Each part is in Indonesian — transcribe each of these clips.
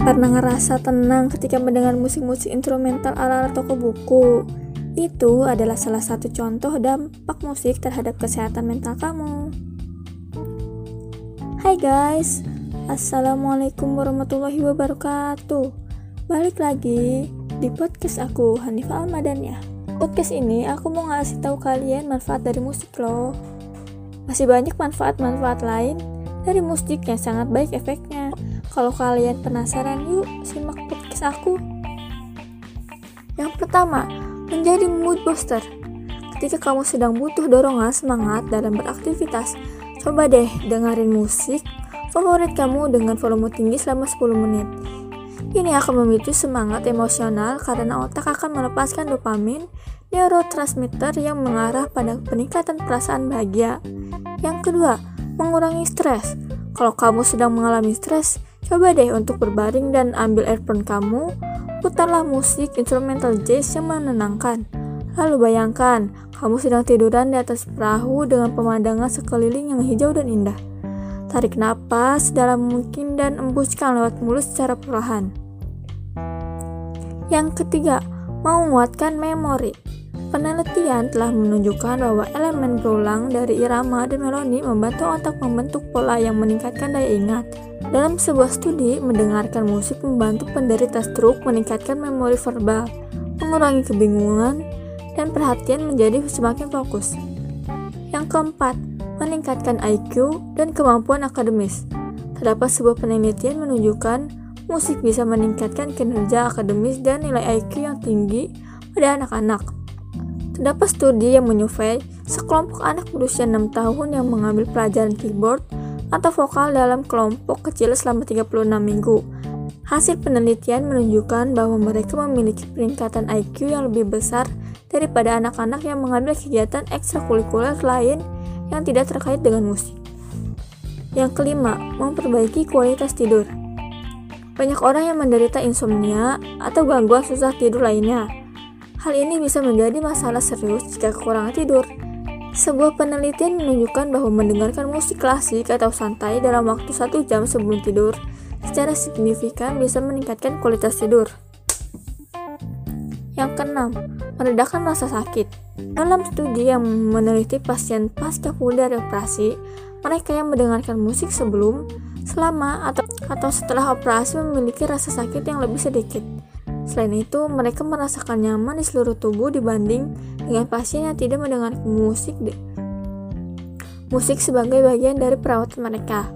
Pernah ngerasa tenang ketika mendengar musik-musik instrumental ala-ala toko buku? Itu adalah salah satu contoh dampak musik terhadap kesehatan mental kamu. Hai guys, Assalamualaikum warahmatullahi wabarakatuh. Balik lagi di podcast aku Hanifah Almadaniyah. Podcast ini aku mau ngasih tahu kalian manfaat dari musik loh. Masih banyak manfaat-manfaat lain dari musik yang sangat baik efeknya. Kalau kalian penasaran, yuk simak podcast aku. Yang pertama, menjadi mood booster. Ketika kamu sedang butuh dorongan semangat dalam beraktivitas, coba deh dengerin musik favorit kamu dengan volume tinggi selama 10 menit. Ini akan memicu semangat emosional karena otak akan melepaskan dopamin, neurotransmitter yang mengarah pada peningkatan perasaan bahagia. Yang kedua, mengurangi stres. Kalau kamu sedang mengalami stres, coba deh untuk berbaring dan ambil earphone kamu, putarlah musik instrumental jazz yang menenangkan. Lalu bayangkan, kamu sedang tiduran di atas perahu dengan pemandangan sekeliling yang hijau dan indah. Tarik napas dalam mungkin dan embuskan lewat mulut secara perlahan. Yang ketiga, menguatkan memori. Penelitian telah menunjukkan bahwa elemen berulang dari irama dan melodi membantu otak membentuk pola yang meningkatkan daya ingat. Dalam sebuah studi, mendengarkan musik membantu penderita stroke meningkatkan memori verbal, mengurangi kebingungan, dan perhatian menjadi semakin fokus. Yang keempat, meningkatkan IQ dan kemampuan akademis. Terdapat sebuah penelitian menunjukkan musik bisa meningkatkan kinerja akademis dan nilai IQ yang tinggi pada anak-anak. Terdapat studi yang menyurvei sekelompok anak berusia 6 tahun yang mengambil pelajaran keyboard atau vokal dalam kelompok kecil selama 36 minggu. Hasil penelitian menunjukkan bahwa mereka memiliki peningkatan IQ yang lebih besar daripada anak-anak yang mengambil kegiatan ekstrakurikuler lain yang tidak terkait dengan musik. Yang kelima, memperbaiki kualitas tidur. Banyak orang yang menderita insomnia atau gangguan susah tidur lainnya. Hal ini bisa menjadi masalah serius jika kekurangan tidur. Sebuah penelitian menunjukkan bahwa mendengarkan musik klasik atau santai dalam waktu satu jam sebelum tidur secara signifikan bisa meningkatkan kualitas tidur. Yang keenam, meredakan rasa sakit. Dalam studi yang meneliti pasien pasca pulih dari operasi, mereka yang mendengarkan musik sebelum, selama, atau, atau setelah operasi memiliki rasa sakit yang lebih sedikit. Selain itu, mereka merasakan nyaman di seluruh tubuh dibanding dengan pasien yang tidak mendengarkan musik musik sebagai bagian dari perawatan mereka.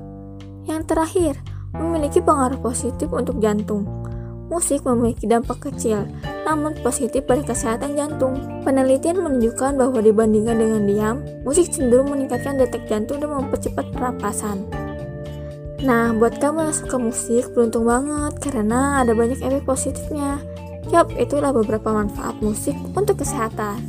Yang terakhir, memiliki pengaruh positif untuk jantung. Musik memiliki dampak kecil, namun positif pada kesehatan jantung. Penelitian menunjukkan bahwa dibandingkan dengan diam, musik cenderung meningkatkan detak jantung dan mempercepat pernapasan. Nah, buat kamu yang suka musik, beruntung banget karena ada banyak efek positifnya. Yup, itulah beberapa manfaat musik untuk kesehatan.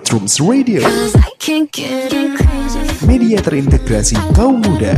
Metrums Radio, Cause I can't get crazy. media terintegrasi kaum muda.